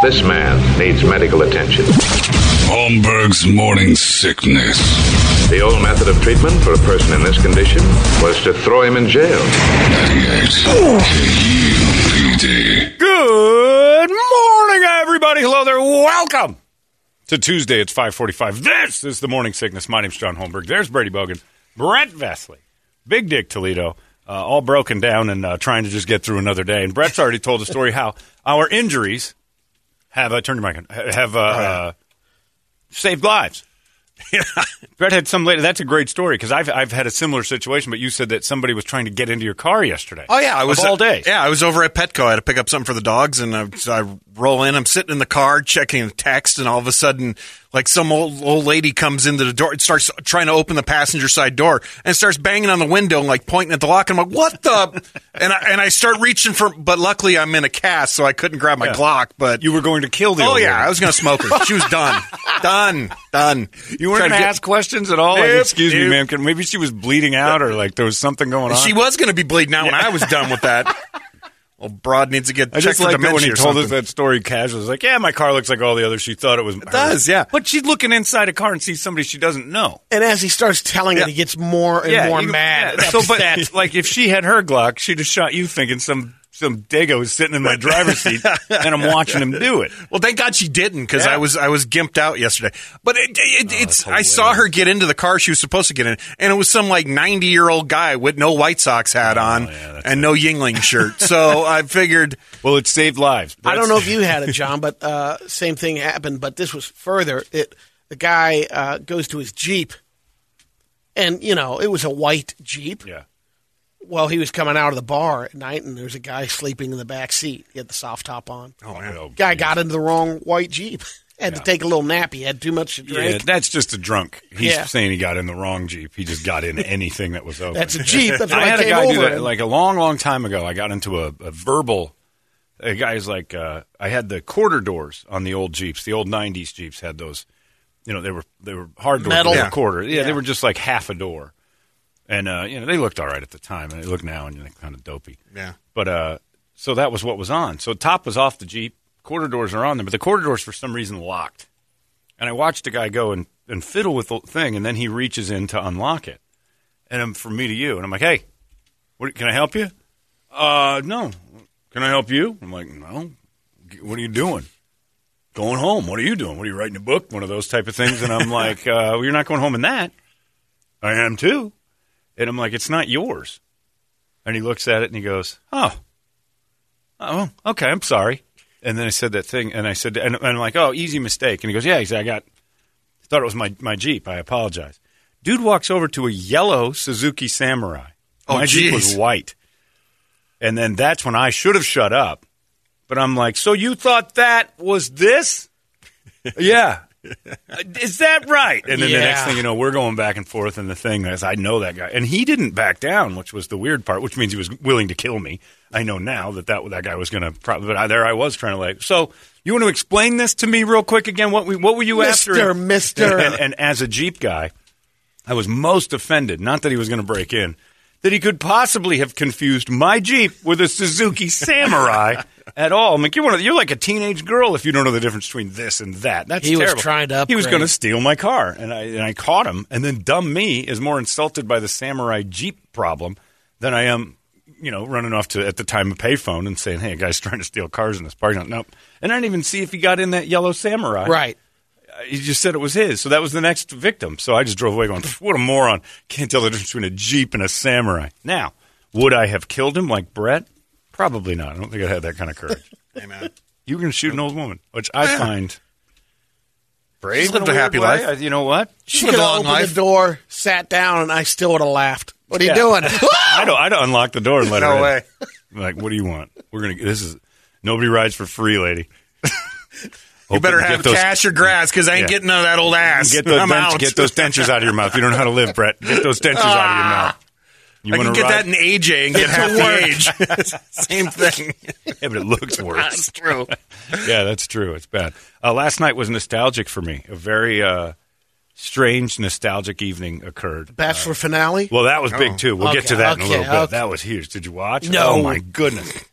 This man needs medical attention. Holmberg's morning sickness. The old method of treatment for a person in this condition was to throw him in jail. 98 KUPD. Good morning, everybody. Hello there. Welcome to Tuesday. It's 545. This is the Morning Sickness. My name's John Holmberg. There's Brady Bogan, Brent Vesley, Big Dick Toledo, uh, all broken down and uh, trying to just get through another day. And Brett's already told the story how our injuries have, uh, turn your mic on, have uh, uh, saved lives. Brett had some later. That's a great story because I've I've had a similar situation. But you said that somebody was trying to get into your car yesterday. Oh yeah, I was all day. Yeah, I was over at Petco. I had to pick up something for the dogs, and I, so I roll in. I'm sitting in the car checking a text, and all of a sudden, like some old old lady comes into the door and starts trying to open the passenger side door and starts banging on the window and like pointing at the lock. And I'm like, "What the?" and I, and I start reaching for, but luckily I'm in a cast, so I couldn't grab my Yeah. Glock. But You were going to kill the. oh yeah, lady. I was gonna smoke her. She was done, done, done. You weren't going to get- ask questions at all? Like, Nope, excuse me, ma'am. Can, maybe she was bleeding out or like there was something going on. She was going to be bleeding out when I was done with that. Well, broad needs to get I checked just like that when he or told us that story casually. It's like, yeah, my car looks like all the others. She thought it was. It does, yeah. But she's looking inside a car and sees somebody she doesn't know. And as he starts telling Yeah. it, he gets more and more you- mad. yeah. So, but like, if she had her Glock, she'd have shot you thinking some some dago is sitting in my driver's seat and I'm watching him do it. Well, thank God she didn't because Yeah. I was I was gimped out yesterday. But it, it, it's I saw her get into the car she was supposed to get in, and it was some like ninety year old guy with no White Sox hat on yeah, that's and no Yuengling shirt. so I figured, Well, it saved lives. I don't know if you had it, John, but uh, same thing happened. But this was further. It the guy uh, goes to his jeep, and you know it was a white jeep. Yeah. Well, he was coming out of the bar at night, and there's a guy sleeping in the back seat. He had the soft top on. oh man, Guy got into the wrong white jeep. Had to take a little nap. He had too much to Yeah, drink. that's just a drunk. He's Yeah. saying he got in the wrong Jeep. He just got in anything that was open. That's a jeep. That's what I I, had a guy do that in. like a long, long time ago. I got into a, a verbal. A guy's like, uh, I had the quarter doors on the old Jeeps. The old '90s Jeeps had those. You know, they were they were hard doors. Metal. Yeah. quarter. Yeah, they were just like half a door, and uh, you know they looked all right at the time, and they look now and they're kind of dopey. yeah. But uh, so that was what was on. So top was off the Jeep. Quarter doors are on there, but the quarter doors for some reason locked. And I watched a guy go and, and fiddle with the thing, and then he reaches in to unlock it. And I'm from me to you, and I'm like, "Hey, what, can I help you?" Uh, no. Can I help you? I'm like, "No." What are you doing? Going home. What are you doing? What are you writing a book? One of those type of things. And I'm like, uh, well, "You're not going home in that." I am too. And I'm like, "It's not yours." And he looks at it and he goes, "Oh, oh, okay, I'm sorry." And then I said that thing, and I said, and, and I'm like, "Oh, easy mistake." And he goes, "Yeah," he said, "I got, thought it was my my Jeep. I apologize." Dude walks over to a yellow Suzuki Samurai. Oh, my Jeep was white, and then that's when I should have shut up. But I'm like, "So you thought that was this?" yeah. Is that right? And then the next thing you know, we're going back and forth, and the thing is, I know that guy, and he didn't back down, which was the weird part, which means he was willing to kill me. I know now that that, that guy was going to probably, but I, there I was trying to like. So you want to explain this to me real quick again? What we, what were you after? Mister, Mister. And, and as a Jeep guy, I was most offended. Not that he was going to break in, that he could possibly have confused my Jeep with a Suzuki Samurai at all. I'm like, you're one of, you're like a teenage girl if you don't know the difference between this and that. That's He was terrible. trying to He was going to steal my car, and I and I caught him. And then dumb me is more insulted by the Samurai Jeep problem than I am. You know, running off to at the time a payphone and saying, "Hey, a guy's trying to steal cars in this parking lot." Nope. And I didn't even see if he got in that yellow Samurai. right. Uh, he just said it was his. So that was the next victim. So I just drove away going, what a moron. Can't tell the difference between a Jeep and a Samurai. Now, would I have killed him like Brett? Probably not. I don't think I had that kind of courage. Hey man, You were going to shoot an old woman, which I find brave. She's lived in a happy way. life. I- You know what? She lived could a have opened life. the door, sat down, and I still would have laughed. What are you doing? I don't. I'd unlock the door and let No her in. way. Like, what do you want? We're gonna. This is. Nobody rides for free, lady. You better have cash or grass because I ain't Yeah. getting none of that old ass. Get those, I'm dent- out. get those dentures out of your mouth. You don't know how to live, Brett. Get those dentures out of your ah. mouth. You I can wanna get ride? that in AJ and get half the age. Same thing. Yeah, but it looks worse. That's true. yeah, that's true. It's bad. Uh, last night was nostalgic for me. A very uh, strange, nostalgic evening occurred. Bachelor finale. Well, that was big too. We'll get to Okay, that in a little bit. okay. That was huge. Did you watch? No. Oh my goodness.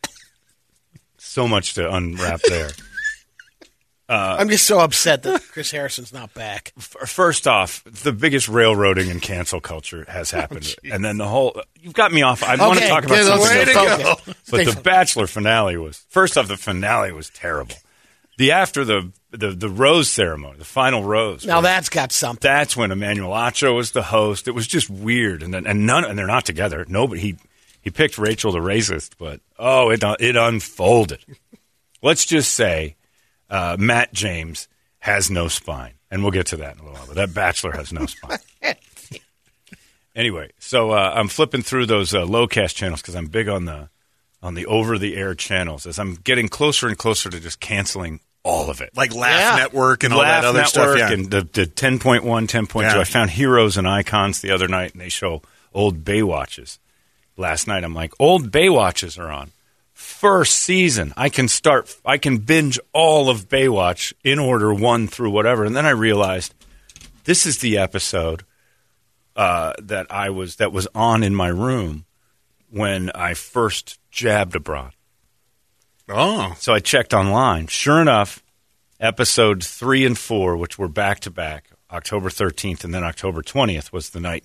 so much to unwrap there. Uh, I'm just so upset that Chris Harrison's not back. First off, the biggest railroading and cancel culture has oh, happened, and then the whole. You've got me off. I want to talk about something else. go. But the Bachelor finale was first off. The finale was terrible. The after the the, the rose ceremony, the final rose. Now was- that's got something. that's when Emmanuel Acho was the host. It was just weird, and then and none and they're not together. Nobody he he picked Rachel the racist, but oh, it it unfolded. Let's just say uh, Matt James has no spine, and we'll get to that in a little while. But that Bachelor has no spine. anyway, so uh, I'm flipping through those uh, low cast channels because I'm big on the on the over the air channels as I'm getting closer and closer to just canceling all of it. Like Laugh Yeah. Network and all Laugh that other stuff. Yeah. and the, the 10.1, 10.2. Yeah. I found Heroes and Icons the other night, and they show old Baywatches. Last night, I'm like, old Baywatches are on. First season, I can start, I can binge all of Baywatch in order, one through whatever. And then I realized this is the episode uh, that I was that was on in my room when I first jabbed abroad. oh, So I checked online. Sure enough, episode three and four, which were back to back, October 13th and then October 20th, was the night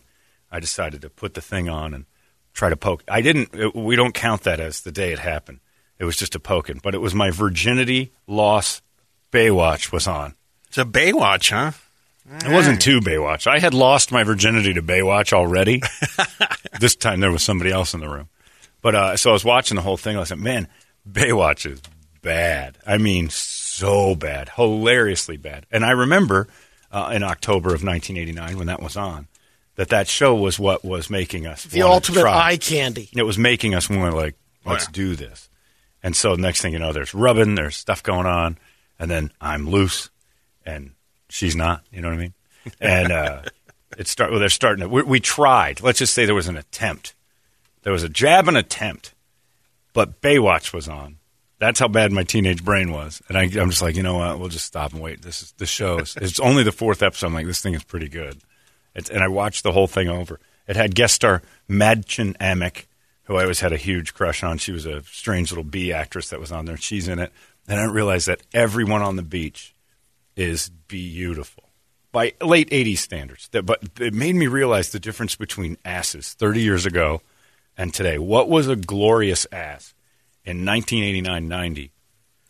I decided to put the thing on and try to poke. I didn't, it- we don't count that as the day it happened. It was just a poking, but it was my virginity loss. Baywatch was on. it's a Baywatch, huh? It wasn't too Baywatch. I had lost my virginity to Baywatch already. this time there was somebody else in the room. But uh, so I was watching the whole thing. I was like, man, Baywatch is bad. I mean, so bad, hilariously bad. And I remember uh, in October of 1989 when that was on, that that show was what was making us The ultimate try. eye candy. It was making us want like, let's yeah. do this. And so next thing you know, there's rubbing, there's stuff going on, and then I'm loose, and she's not. You know what I mean? And uh, it start. Well, they're starting to. We, we tried. Let's just say there was an attempt. There was a jab and attempt, but Baywatch was on. That's how bad my teenage brain was, and I, I'm just like, you know what? We'll just stop and wait. This is the show. is- It's only the fourth episode. I'm like, this thing is pretty good. It's, and I watched the whole thing over. It had guest star Madchen Amick, who I always had a huge crush on. She was a strange little B actress that was on there. She's in it. And I realized that everyone on the beach is beautiful by late 80s standards. But it made me realize the difference between asses 30 years ago and today. What was a glorious ass in 1989 90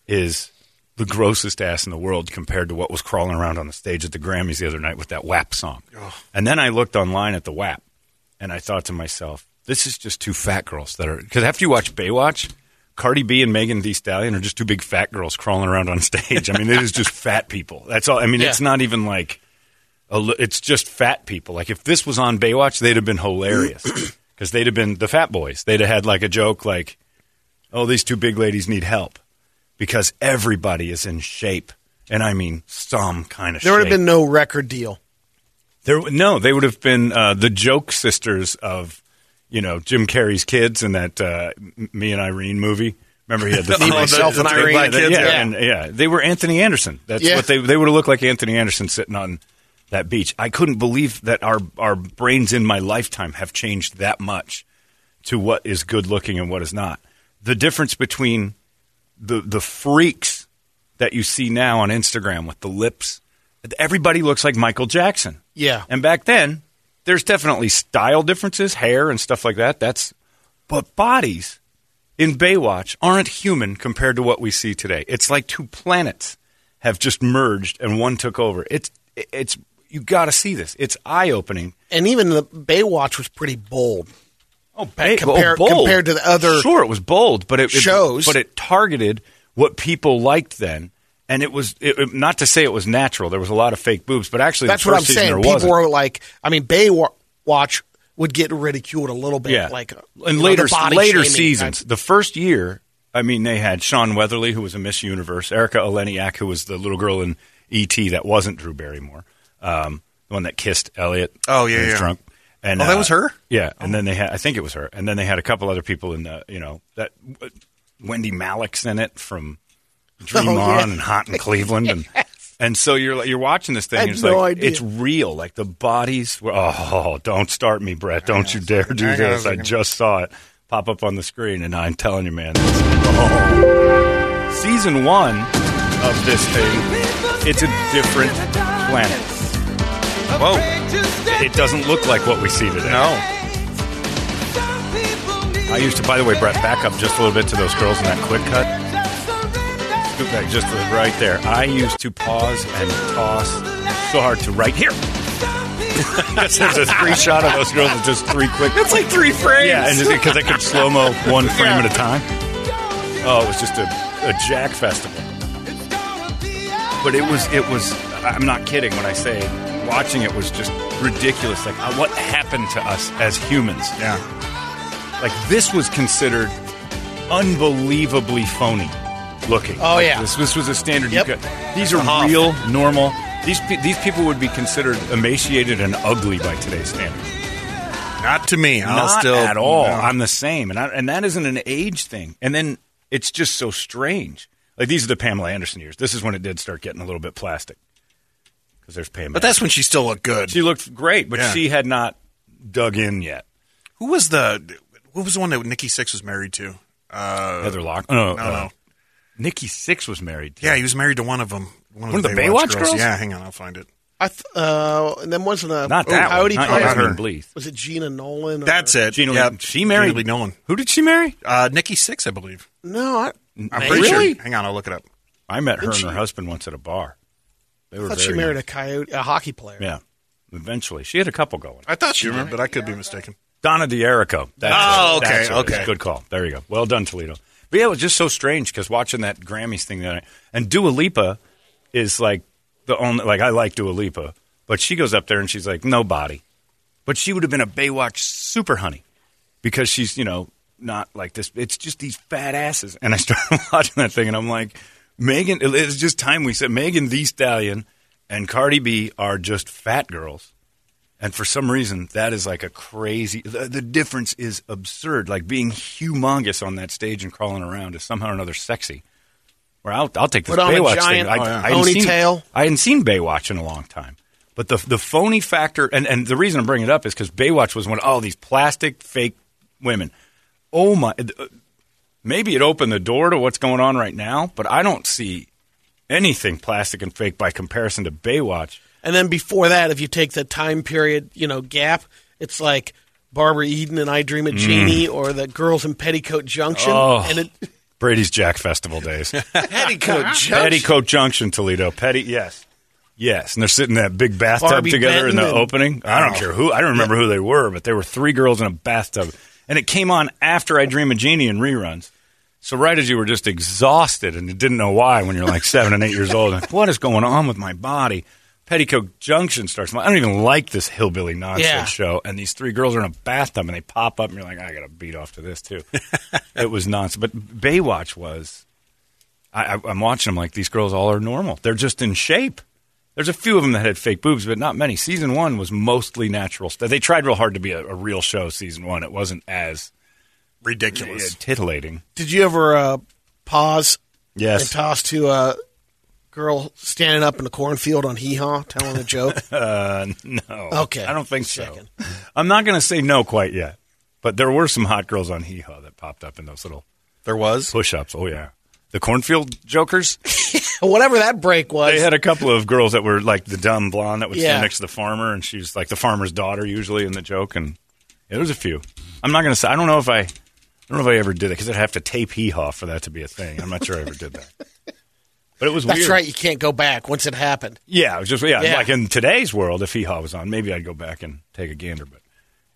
is the grossest ass in the world compared to what was crawling around on the stage at the Grammys the other night with that WAP song. And then I looked online at the WAP and I thought to myself, this is just two fat girls that are. Because after you watch Baywatch, Cardi B and Megan Thee Stallion are just two big fat girls crawling around on stage. I mean, it is just fat people. That's all. I mean, it's not even like. A, li- it's just fat people. Like if this was on Baywatch, they'd have been hilarious because they'd have been the fat boys. They'd have had like a joke like, "Oh, these two big ladies need help," because everybody is in shape, and I mean some kind of. There would shape. have been no record deal. There, no, they would have been uh, the joke sisters of, you know, Jim Carrey's kids in that uh, Me and Irene movie. Remember, he had the Me, Oh, myself, the- and Irene. black kids, yeah, yeah. and yeah, they were Anthony Anderson. That's Yeah. what they they would have looked like Anthony Anderson sitting on that beach. I couldn't believe that our our brains in my lifetime have changed that much to what is good looking and what is not. The difference between the the freaks that you see now on Instagram with the lips, everybody looks like Michael Jackson. Yeah. And back then, there's definitely style differences, hair and stuff like that. That's but bodies in Baywatch aren't human compared to what we see today. It's like two planets have just merged and one took over. It's it's you got to see this. It's eye opening. And even the Baywatch was pretty bold. Oh, compare- compared to the other sure, it was bold, but it, it- shows. but it targeted what people liked then. And it was it, it- not to say it was natural. There was a lot of fake boobs, but actually, That's the what I'm saying. People wasn't. were like, I mean, Baywatch would get ridiculed a little bit. Yeah. Like in you know, later later seasons, type. the first year I mean, they had Shawn Weatherly, who was a Miss Universe, Erica Eleniak, who was the little girl in E.T. that wasn't Drew Barrymore, um, the one that kissed Elliot. Oh, yeah, when he was yeah. drunk. And, Oh, that uh, was her? Yeah, and then they had, I think it was her, and then they had a couple other people in the, you know, that uh, Wendie Malick's in it from Dream Oh, yeah. On and Hot in Cleveland, and and so you're you're watching this thing, I and it's no like idea. it's real, like the bodies. Were, oh, don't start me, Brett! Don't you dare do a this! I just saw it pop up on the screen, and I'm telling you, man. Oh. Season one of this thing, it's a different planet. Whoa. It doesn't look like what we see today. No. I used to, by the way, Brett, back up just a little bit to those girls in that quick cut. Scoop back just right there. I used to pause and toss so hard to right here. There's a three shot of those girls with just three quick. It's like three frames. Yeah, and because I could slow mo one frame at a time. Oh, it was just a, a Jack festival. But it was, it was. I'm not kidding when I say watching it was just ridiculous. Like uh, what happened to us as humans? Yeah. Like this was considered unbelievably phony looking. Oh, Like, yeah. this this was a standard. Yep. You could, these are real, normal. These these people would be considered emaciated and ugly by today's standards. Not to me. I'll Not still at all. no. I'm the same, and I, and that isn't an age thing. And then it's just so strange. Like these are the Pamela Anderson years. This is when it did start getting a little bit plastic. Because there's Pamela. But that's when she still looked good. she looked great, but Yeah. she had not dug in yet. Who was the? What was the one that Nikki Sixx was married to? Uh, Heather Lock. No, no, uh, no. Nikki Sixx was married. To. Yeah, he was married to one of them. One One of the Baywatch girls? Yeah, hang on, I'll find it. I th- uh, and then wasn't a Not oh, that Coyote one. Not Player? Yasmine her. Bleeth. Was it Gena Nolin? or- That's it. Gena, yeah, Lee- she married Gena Lee Nolin. Who did she marry? Uh, Nikki Sixx, I believe. No, I, I'm pretty Really? sure. Hang on, I'll look it up. I met her and she? her husband once at a bar. They were I thought she married nice. a coyote, a hockey player. Yeah, eventually she had a couple going. I thought she did, but I could be mistaken. Donna D'Errico. That's Oh, it. okay, That's what it is. okay. Good call. There you go. Well done, Toledo. But yeah, it was just so strange because watching that Grammys thing that I, and Dua Lipa is like the only like I like Dua Lipa, but she goes up there and she's like nobody, but she would have been a Baywatch super honey because she's you know not like this. It's just these fat asses, and I started watching that thing and I'm like, Megan. It's just time we said Megan Thee Stallion and Cardi B are just fat girls. And for some reason, that is like a crazy. The, the difference is absurd. Like being humongous on that stage and crawling around is somehow or another sexy. Where I'll, I'll take this Put Baywatch giant thing. I, oh, yeah. I hadn't seen-. I hadn't seen Baywatch in a long time. But the the phony factor, and, and the reason I'm bringing it up is because Baywatch was one of all these plastic fake women. Oh my! Maybe it opened the door to what's going on right now, but I don't see anything plastic and fake by comparison to Baywatch. And then before that, if you take the time period, you know, gap, it's like Barbara Eden and I Dream of mm. Jeannie or the Girls in Petticoat Junction. Oh. And it, Brady's Jack Festival days. Petticoat Junction. Petticoat Junction, Toledo. Petty, yes. Yes, and they're sitting in that big bathtub Barbie together in the opening. I don't care who. I don't remember who they were, but they were three girls in a bathtub, and it came on after I Dream of Jeannie in reruns. So right as you were just exhausted and you didn't know why when you're like seven and eight years old, like, what is going on with my body? Petticoat Junction starts. I don't even like this hillbilly nonsense Yeah. show, and these three girls are in a bathtub and they pop up, and you're like, I got to beat off to this too. it was nonsense, but Baywatch was. I, I, I'm watching them like these girls all are normal. They're just in shape. There's a few of them that had fake boobs, but not many. Season one was mostly natural stuff. They tried real hard to be a, a real show. Season one, it wasn't as uh, Ridiculous. titillating. Did you ever uh, pause and Yes, toss to a girl standing up in a cornfield on Hee Haw telling a joke? uh, no. Okay. I don't think so. Checking. I'm not going to say no quite yet, but there were some hot girls on Hee Haw that popped up in those little There was. push-ups. Oh yeah, the cornfield jokers. Whatever that break was. They had a couple of girls that were like the dumb blonde that would Yeah. stand next to the farmer, and she's like the farmer's daughter usually in the joke. And yeah, there was a few. I'm not going to say. I don't know if I. I don't know if I ever did it because I'd have to tape hee haw for that to be a thing. I'm not sure I ever did that. But it was That's weird. right. You can't go back once it happened. Yeah, it was just yeah, Yeah. Like in today's world, if hee haw was on, maybe I'd go back and take a gander. But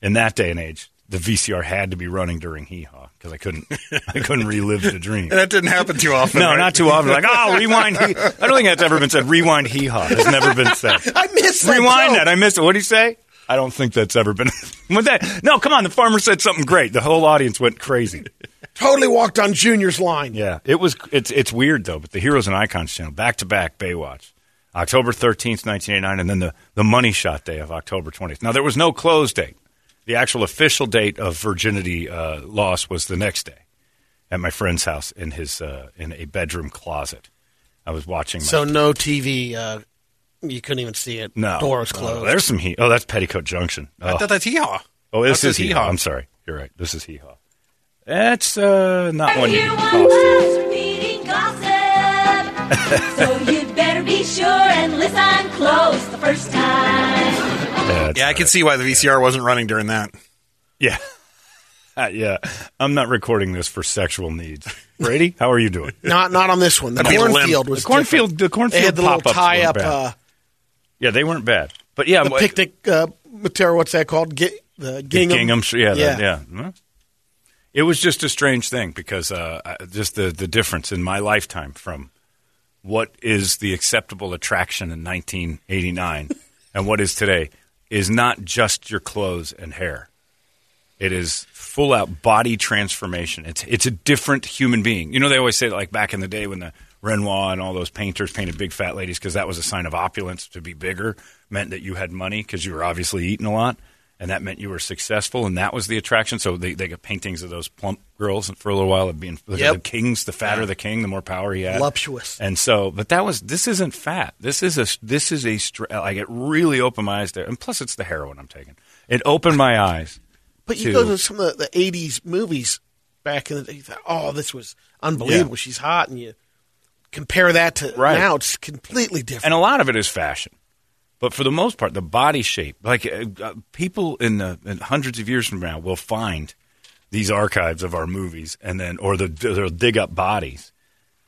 in that day and age, the VCR had to be running during hee haw because I couldn't. I couldn't relive the dream. That didn't happen too often. No, right? not too often. Like, oh, rewind. Hee. I don't think that's ever been said. Rewind hee haw has never been said. I missed that. Rewind joke. that. I missed it. What did he say? I don't think that's ever been. With that, no, come on. The farmer said something great. The whole audience went crazy. totally walked on Junior's line. Yeah, it was. It's it's weird though. But the Heroes and Icons channel, back to back Baywatch, October thirteenth, nineteen eighty nine, and then the the Money Shot day of October twentieth. Now there was no close date. The actual official date of virginity uh, loss was the next day, at my friend's house in his uh, in a bedroom closet. I was watching. My, So no TV. Uh, you couldn't even see it. no door was Oh, closed. there's some heat. Oh, that's Petticoat Junction. I Oh, thought that's hee haw. oh this That's is hee hee-haw. I'm sorry. You're right. This is hee haw. That's uh, not one you Here can one toss to. was repeating gossip. so you'd better be sure and listen close the first time. Yeah, Yeah, I can right. see why the VCR wasn't running during that. Yeah. Uh, yeah. I'm not recording this for sexual needs. Brady, how are you doing? Not not on this one. The That'd be a limb. cornfield was The cornfield- different. the cornfield They had the little tie up. Uh, Yeah, they weren't bad. But yeah, the what- picnic uh, material. What's that called? Gi- the the gingham. gingham, sh- yeah, Yeah. yeah. yeah. Well, It was just a strange thing because uh, just the, the difference in my lifetime from what is the acceptable attraction in 1989 and what is today is not just your clothes and hair. It is full out body transformation. It's it's a different human being. You know, they always say that, like back in the day when the Renoir and all those painters painted big fat ladies because that was a sign of opulence. To be bigger meant that you had money because you were obviously eating a lot, and that meant you were successful, and that was the attraction. So they, they got paintings of those plump girls for a little while of being Yep. the kings. The fatter the king, the more power he had. Voluptuous. And so, but that was this isn't fat. This is a this is a like it really opened my eyes there, and plus it's the heroin I'm taking. It opened my eyes. But you to- go to some of the, the '80s movies back in the day. You thought, oh, this was unbelievable. Yeah. She's hot, and you compare that to Right. now. It's completely different. and a lot of it is fashion. But for the most part, the body shape, like uh, uh, people in the in hundreds of years from now, will find these archives of our movies, and then or the, they'll dig up bodies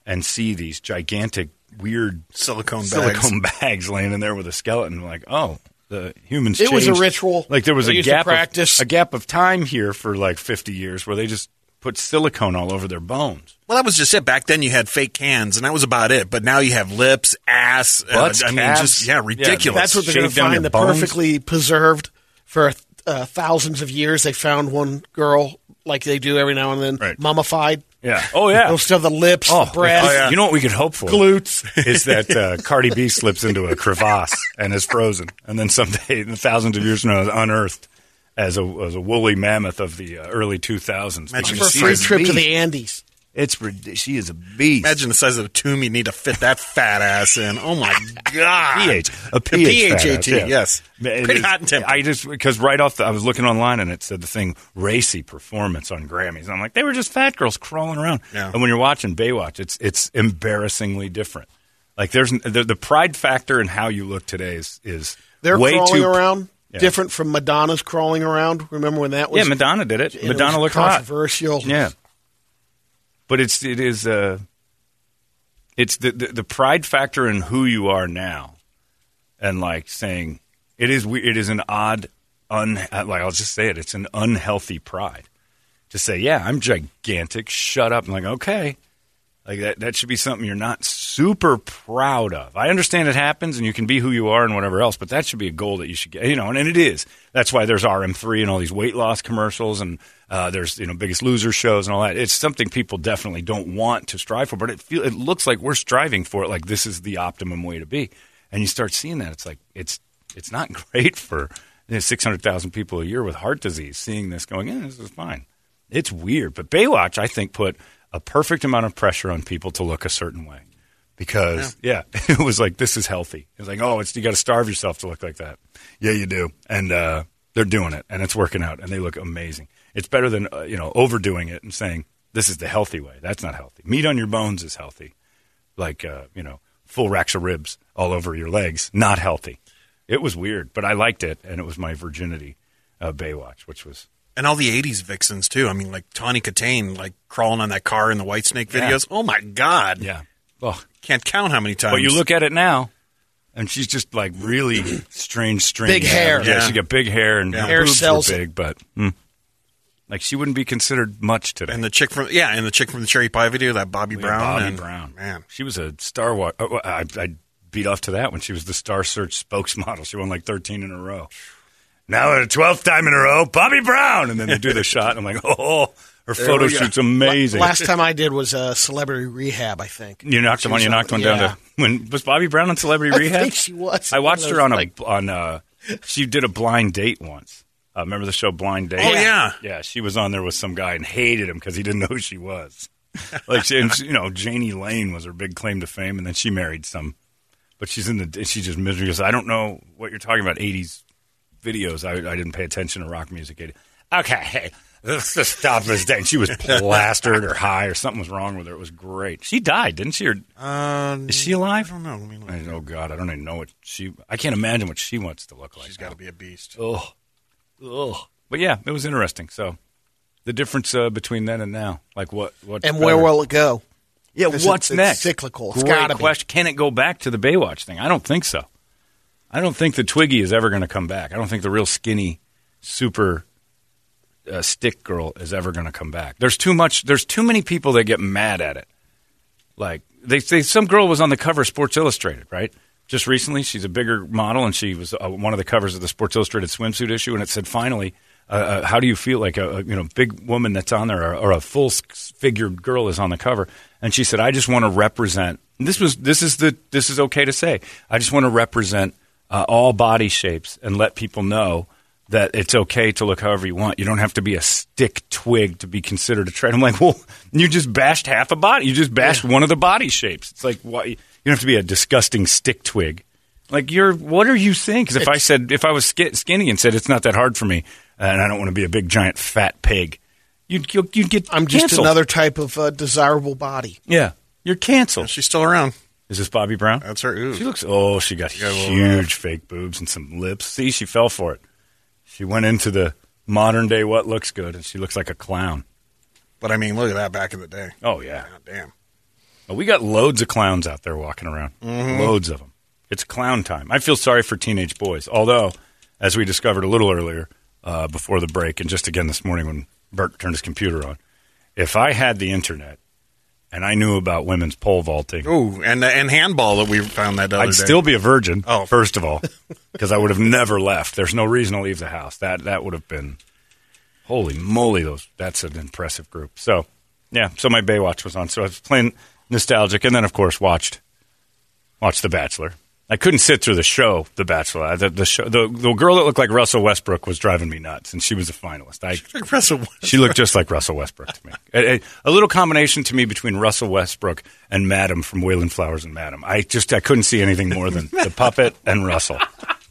and see these gigantic, weird Silicone bags. silicone bags. laying in there with a skeleton. Like, oh, the humans. It was a ritual. Like there was They a used to gap, practice. Of, a gap of time here for like fifty years where they just put silicone all over their bones. Well, that was just it. Back then, you had fake hands, and that was about it. But now you have lips, ass. uh, Butts, I mean, calves. just yeah, Yeah, ridiculous. That's what they're going to find. The bones. perfectly preserved for uh, thousands of years. They found one girl like they do every now and then, Right. mummified. Yeah. Oh yeah. They'll still have the lips, Oh, the breasts, oh, yeah. You know what we could hope for? glutes. is that uh, Cardi B slips into a crevasse and is frozen, and then someday, thousands of years from now, is unearthed as a as a woolly mammoth of the uh, early 2000s. Imagine for a free trip to the Andes. It's rid- she is a beast. Imagine the size of the tomb you need to fit that fat ass in. Oh my god! PH, a PH, PH, fat yeah. yes. It Pretty is- hot and tempting. I just because right off the, I was looking online and it said the thing racy performance on Grammys. And I'm like, they were just fat girls crawling around. Yeah. And when you're watching Baywatch, it's it's embarrassingly different. Like there's the, the pride factor in how you look today is is They're way crawling too around Yeah. different from Madonna's crawling around. Remember when that was? Yeah, Madonna did it. it Madonna was looked hot. controversial. Yeah, but it's it is uh, it's the, the the pride factor in who you are now, and like saying it is we- it is an odd un like I'll just say it. It's an unhealthy pride to say, yeah, I'm gigantic. Shut up. I'm like, okay. Like that, that should be something you're not super proud of. I understand it happens and you can be who you are and whatever else, but that should be a goal that you should get, you know, and, and it is. That's why there's RM3 and all these weight loss commercials and uh, there's, you know, biggest loser shows and all that. It's something people definitely don't want to strive for, but it feel, it looks like we're striving for it. Like this is the optimum way to be. And you start seeing that. It's like, it's, it's not great for you know, 600,000 people a year with heart disease seeing this going, yeah, this is fine. It's weird, but Baywatch, I think, put a perfect amount of pressure on people to look a certain way because, yeah, it was like this is healthy. It's like, oh, it's you got to starve yourself to look like that. Yeah, you do, and uh, they're doing it, and it's working out, and they look amazing. It's better than uh, you know overdoing it and saying this is the healthy way. That's not healthy. Meat on your bones is healthy, like uh, you know, full racks of ribs all over your legs, not healthy. It was weird, but I liked it, and it was my virginity uh, Baywatch, which was And all the '80s vixens too. I mean, like Tawny Kitaen, like crawling on that car in the Whitesnake Yeah. videos. Oh my god! yeah. Oh, Can't count how many times. But you look at it now, and she's just like really strange, strange. Big hair. Yeah, Yeah. she got big hair and Yeah. Hair boobs sells big, but hmm. like she wouldn't be considered much today. and the chick from yeah, and the chick from the Cherry Pie video, that Bobbie Yeah, Brown. Bobbie and- Brown, man. she was a Star Wars. Oh, I, I beat off to that when she was the Star Search spokesmodel. She won like thirteen in a row. Now a twelfth time in a row, Bobbie Brown, and then they do the shot. And I'm like, oh, Her photo shoot's amazing. Last time I did was uh, Celebrity Rehab, I think. you knocked She one. was You on- knocked one down yeah. to when was Bobbie Brown on Celebrity I Rehab? think she was. I watched her on a on. Uh, she did a blind date once. Uh, remember the show Blind Date? Oh, yeah. yeah. She was on there with some guy and hated him because he didn't know who she was. like, she, and she- you know, Jani Lane was her big claim to fame, and then she married some. But she's in the. She just miserable. I don't know what you're talking about. '80s videos. I, I didn't pay attention to rock music. 80. Okay, hey, let's just stop this day. And she was plastered or high or something was wrong with her. It was great. She died, didn't she? Or Um, is she alive? I don't know. Let me look. I, oh God, I don't even know what she. I can't imagine what she wants to look like. She's got to be a beast. Ugh. Ugh. But yeah, it was interesting. So the difference uh, between then and now, like what, what, And where will it go? yeah, Because what's it's- it's next? cyclical. It's Great gotta be. question. Can it go back to the Baywatch thing? I don't think so. I don't think the Twiggy is ever going to come back. I don't think the real skinny, super uh, stick girl is ever going to come back. There's too much. There's too many people that get mad at it. Like they say, some girl was on the cover of Sports Illustrated, right? Just recently, she's a bigger model, and she was uh, one of the covers of the Sports Illustrated swimsuit issue, and it said, "Finally, uh, uh, how do you feel like a, a you know big woman that's on there, or, or a full figured girl is on the cover?" And she said, "I just want to represent." This was this is the this is okay to say. I just want to represent uh, all body shapes and let people know that it's okay to look however you want. You don't have to be a stick twig to be considered a trend. I'm like, well, you just bashed half a body. You just bashed one of the body shapes. It's like, why? You don't have to be a disgusting stick twig. Like, you're, what are you saying? Because if I said, if I was sk- skinny and said it's not that hard for me and I don't want to be a big giant fat pig, you'd, you'd, you'd get I'm just canceled. another type of uh, desirable body. Yeah. You're canceled. She's still around. Is this Bobbie Brown? That's her. Ooh. She looks. Oh, she got, huge fake boobs and some lips. See, she fell for it. She went into the modern day what looks good, and she looks like a clown. But I mean, look at that back in the day. Oh yeah, God damn. Well, we got loads of clowns out there walking around. Mm-hmm. Loads of them. It's clown time. I feel sorry for teenage boys. Although, as we discovered a little earlier uh, before the break, and just again this morning when Bert turned his computer on, if I had the internet and I knew about women's pole vaulting, Ooh, and uh, and handball that we found that other I'd day. still be a virgin. Oh. first of all, because I would have never left. There's no reason to leave the house. That that would have been holy moly. Those that's an impressive group. So yeah, so my Baywatch was on. So I was playing nostalgic, and then of course watched watched The Bachelor. I couldn't sit through the show, The Bachelor. The, the show, the, the girl that looked like Russell Westbrook was driving me nuts, and she was a finalist. I Russell. she looked just like Russell Westbrook to me. A, a- a little combination to me between Russell Westbrook and Madam from Wayland Flowers and Madam. I just I couldn't see anything more than the puppet and Russell.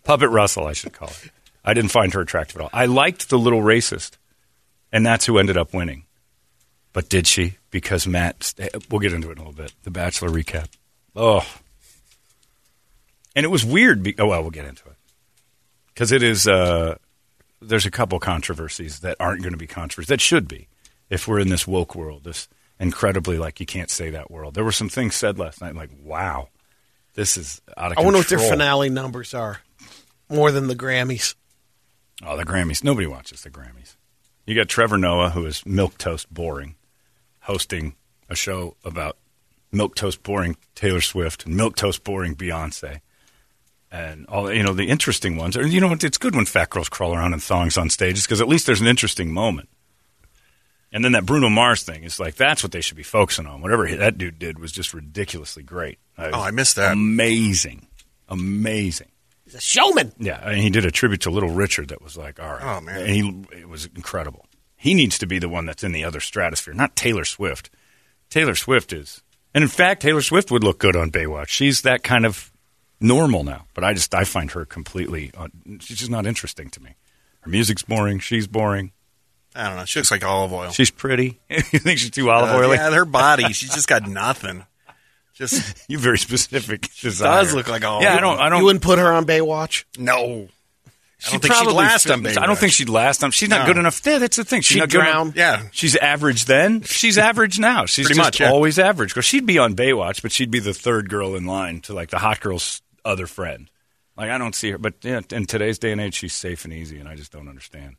Puppet Russell, I should call it. I didn't find her attractive at all. I liked the little racist, and that's who ended up winning. But did she? Because Matt, we'll get into it in a little bit. The Bachelor recap. Oh, and it was weird. Be, oh well, we'll get into it because it is. Uh, there's a couple controversies that aren't going to be controversies that should be if we're in this woke world, this incredibly like you can't say that world. There were some things said last night, like wow, this is out of I control. wonder what their finale numbers are. More than the Grammys. Oh, the Grammys. Nobody watches the Grammys. You got Trevor Noah, who is milk toast boring, hosting a show about milk toast boring Taylor Swift and milk toast boring Beyonce. And all you know, the interesting ones are you know it's good when fat girls crawl around in thongs on stages because at least there's an interesting moment. And then that Bruno Mars thing is like that's what they should be focusing on. Whatever that dude did was just ridiculously great. Oh, I missed that. Amazing, amazing. He's a showman. Yeah, and he did a tribute to Little Richard that was like, all right. Oh, man. and he it was incredible. He needs to be the one that's in the other stratosphere, not Taylor Swift. Taylor Swift is, and in fact, Taylor Swift would look good on Baywatch. She's that kind of normal now, but I just I find her completely. Uh, she's just not interesting to me. Her music's boring. She's boring. I don't know. She looks like olive oil. She's pretty. you think she's too olive Uh, oily? yeah, her body. She's just got nothing. Just You very specific. does desire. look like olive Yeah, I don't. I don't. You wouldn't put her on Baywatch? no. I She don't think she'd probably last fit- on Baywatch. I don't think she'd last on. She's not No. good enough. Yeah, that's the thing. She's She'd not good drown. enough. Yeah. She's average then. She's average now. She's Pretty just much, yeah. always average. Because she'd be on Baywatch, but she'd be the third girl in line to like the hot girl's other friend. Like I don't see her, but yeah, in today's day and age, she's safe and easy, and I just don't understand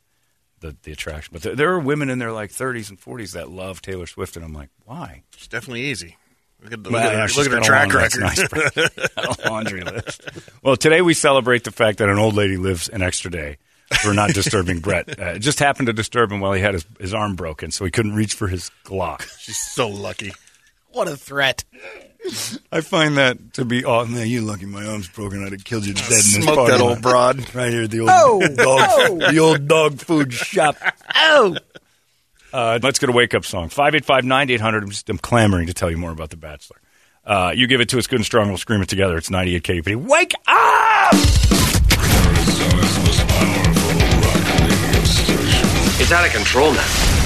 the the attraction. But there, there are women in their like 30s and 40s that love Taylor Swift, and I'm like, why? It's definitely easy. Look at, the, Well, at, yeah, her, look at her track record. nice, laundry list. Well, today we celebrate the fact that an old lady lives an extra day. for not disturbing Brett. Uh, it just happened to disturb him while he had his, his arm broken, so he couldn't reach for his Glock. She's so lucky. What a threat. I find that to be, oh, man, you lucky my arm's broken. I'd have killed you dead in this Smoke party that line. old broad. Right here at the old, Oh, dog, oh. the old dog food shop. Oh. Uh, let's get a wake up song. 585 9800. I'm, just, I'm clamoring to tell you more about The Bachelor. Uh, you give it to us good and strong. We'll scream it together. It's 98 KUPD. Wake up! Arizona's most powerful rock radio station. It's out of control now.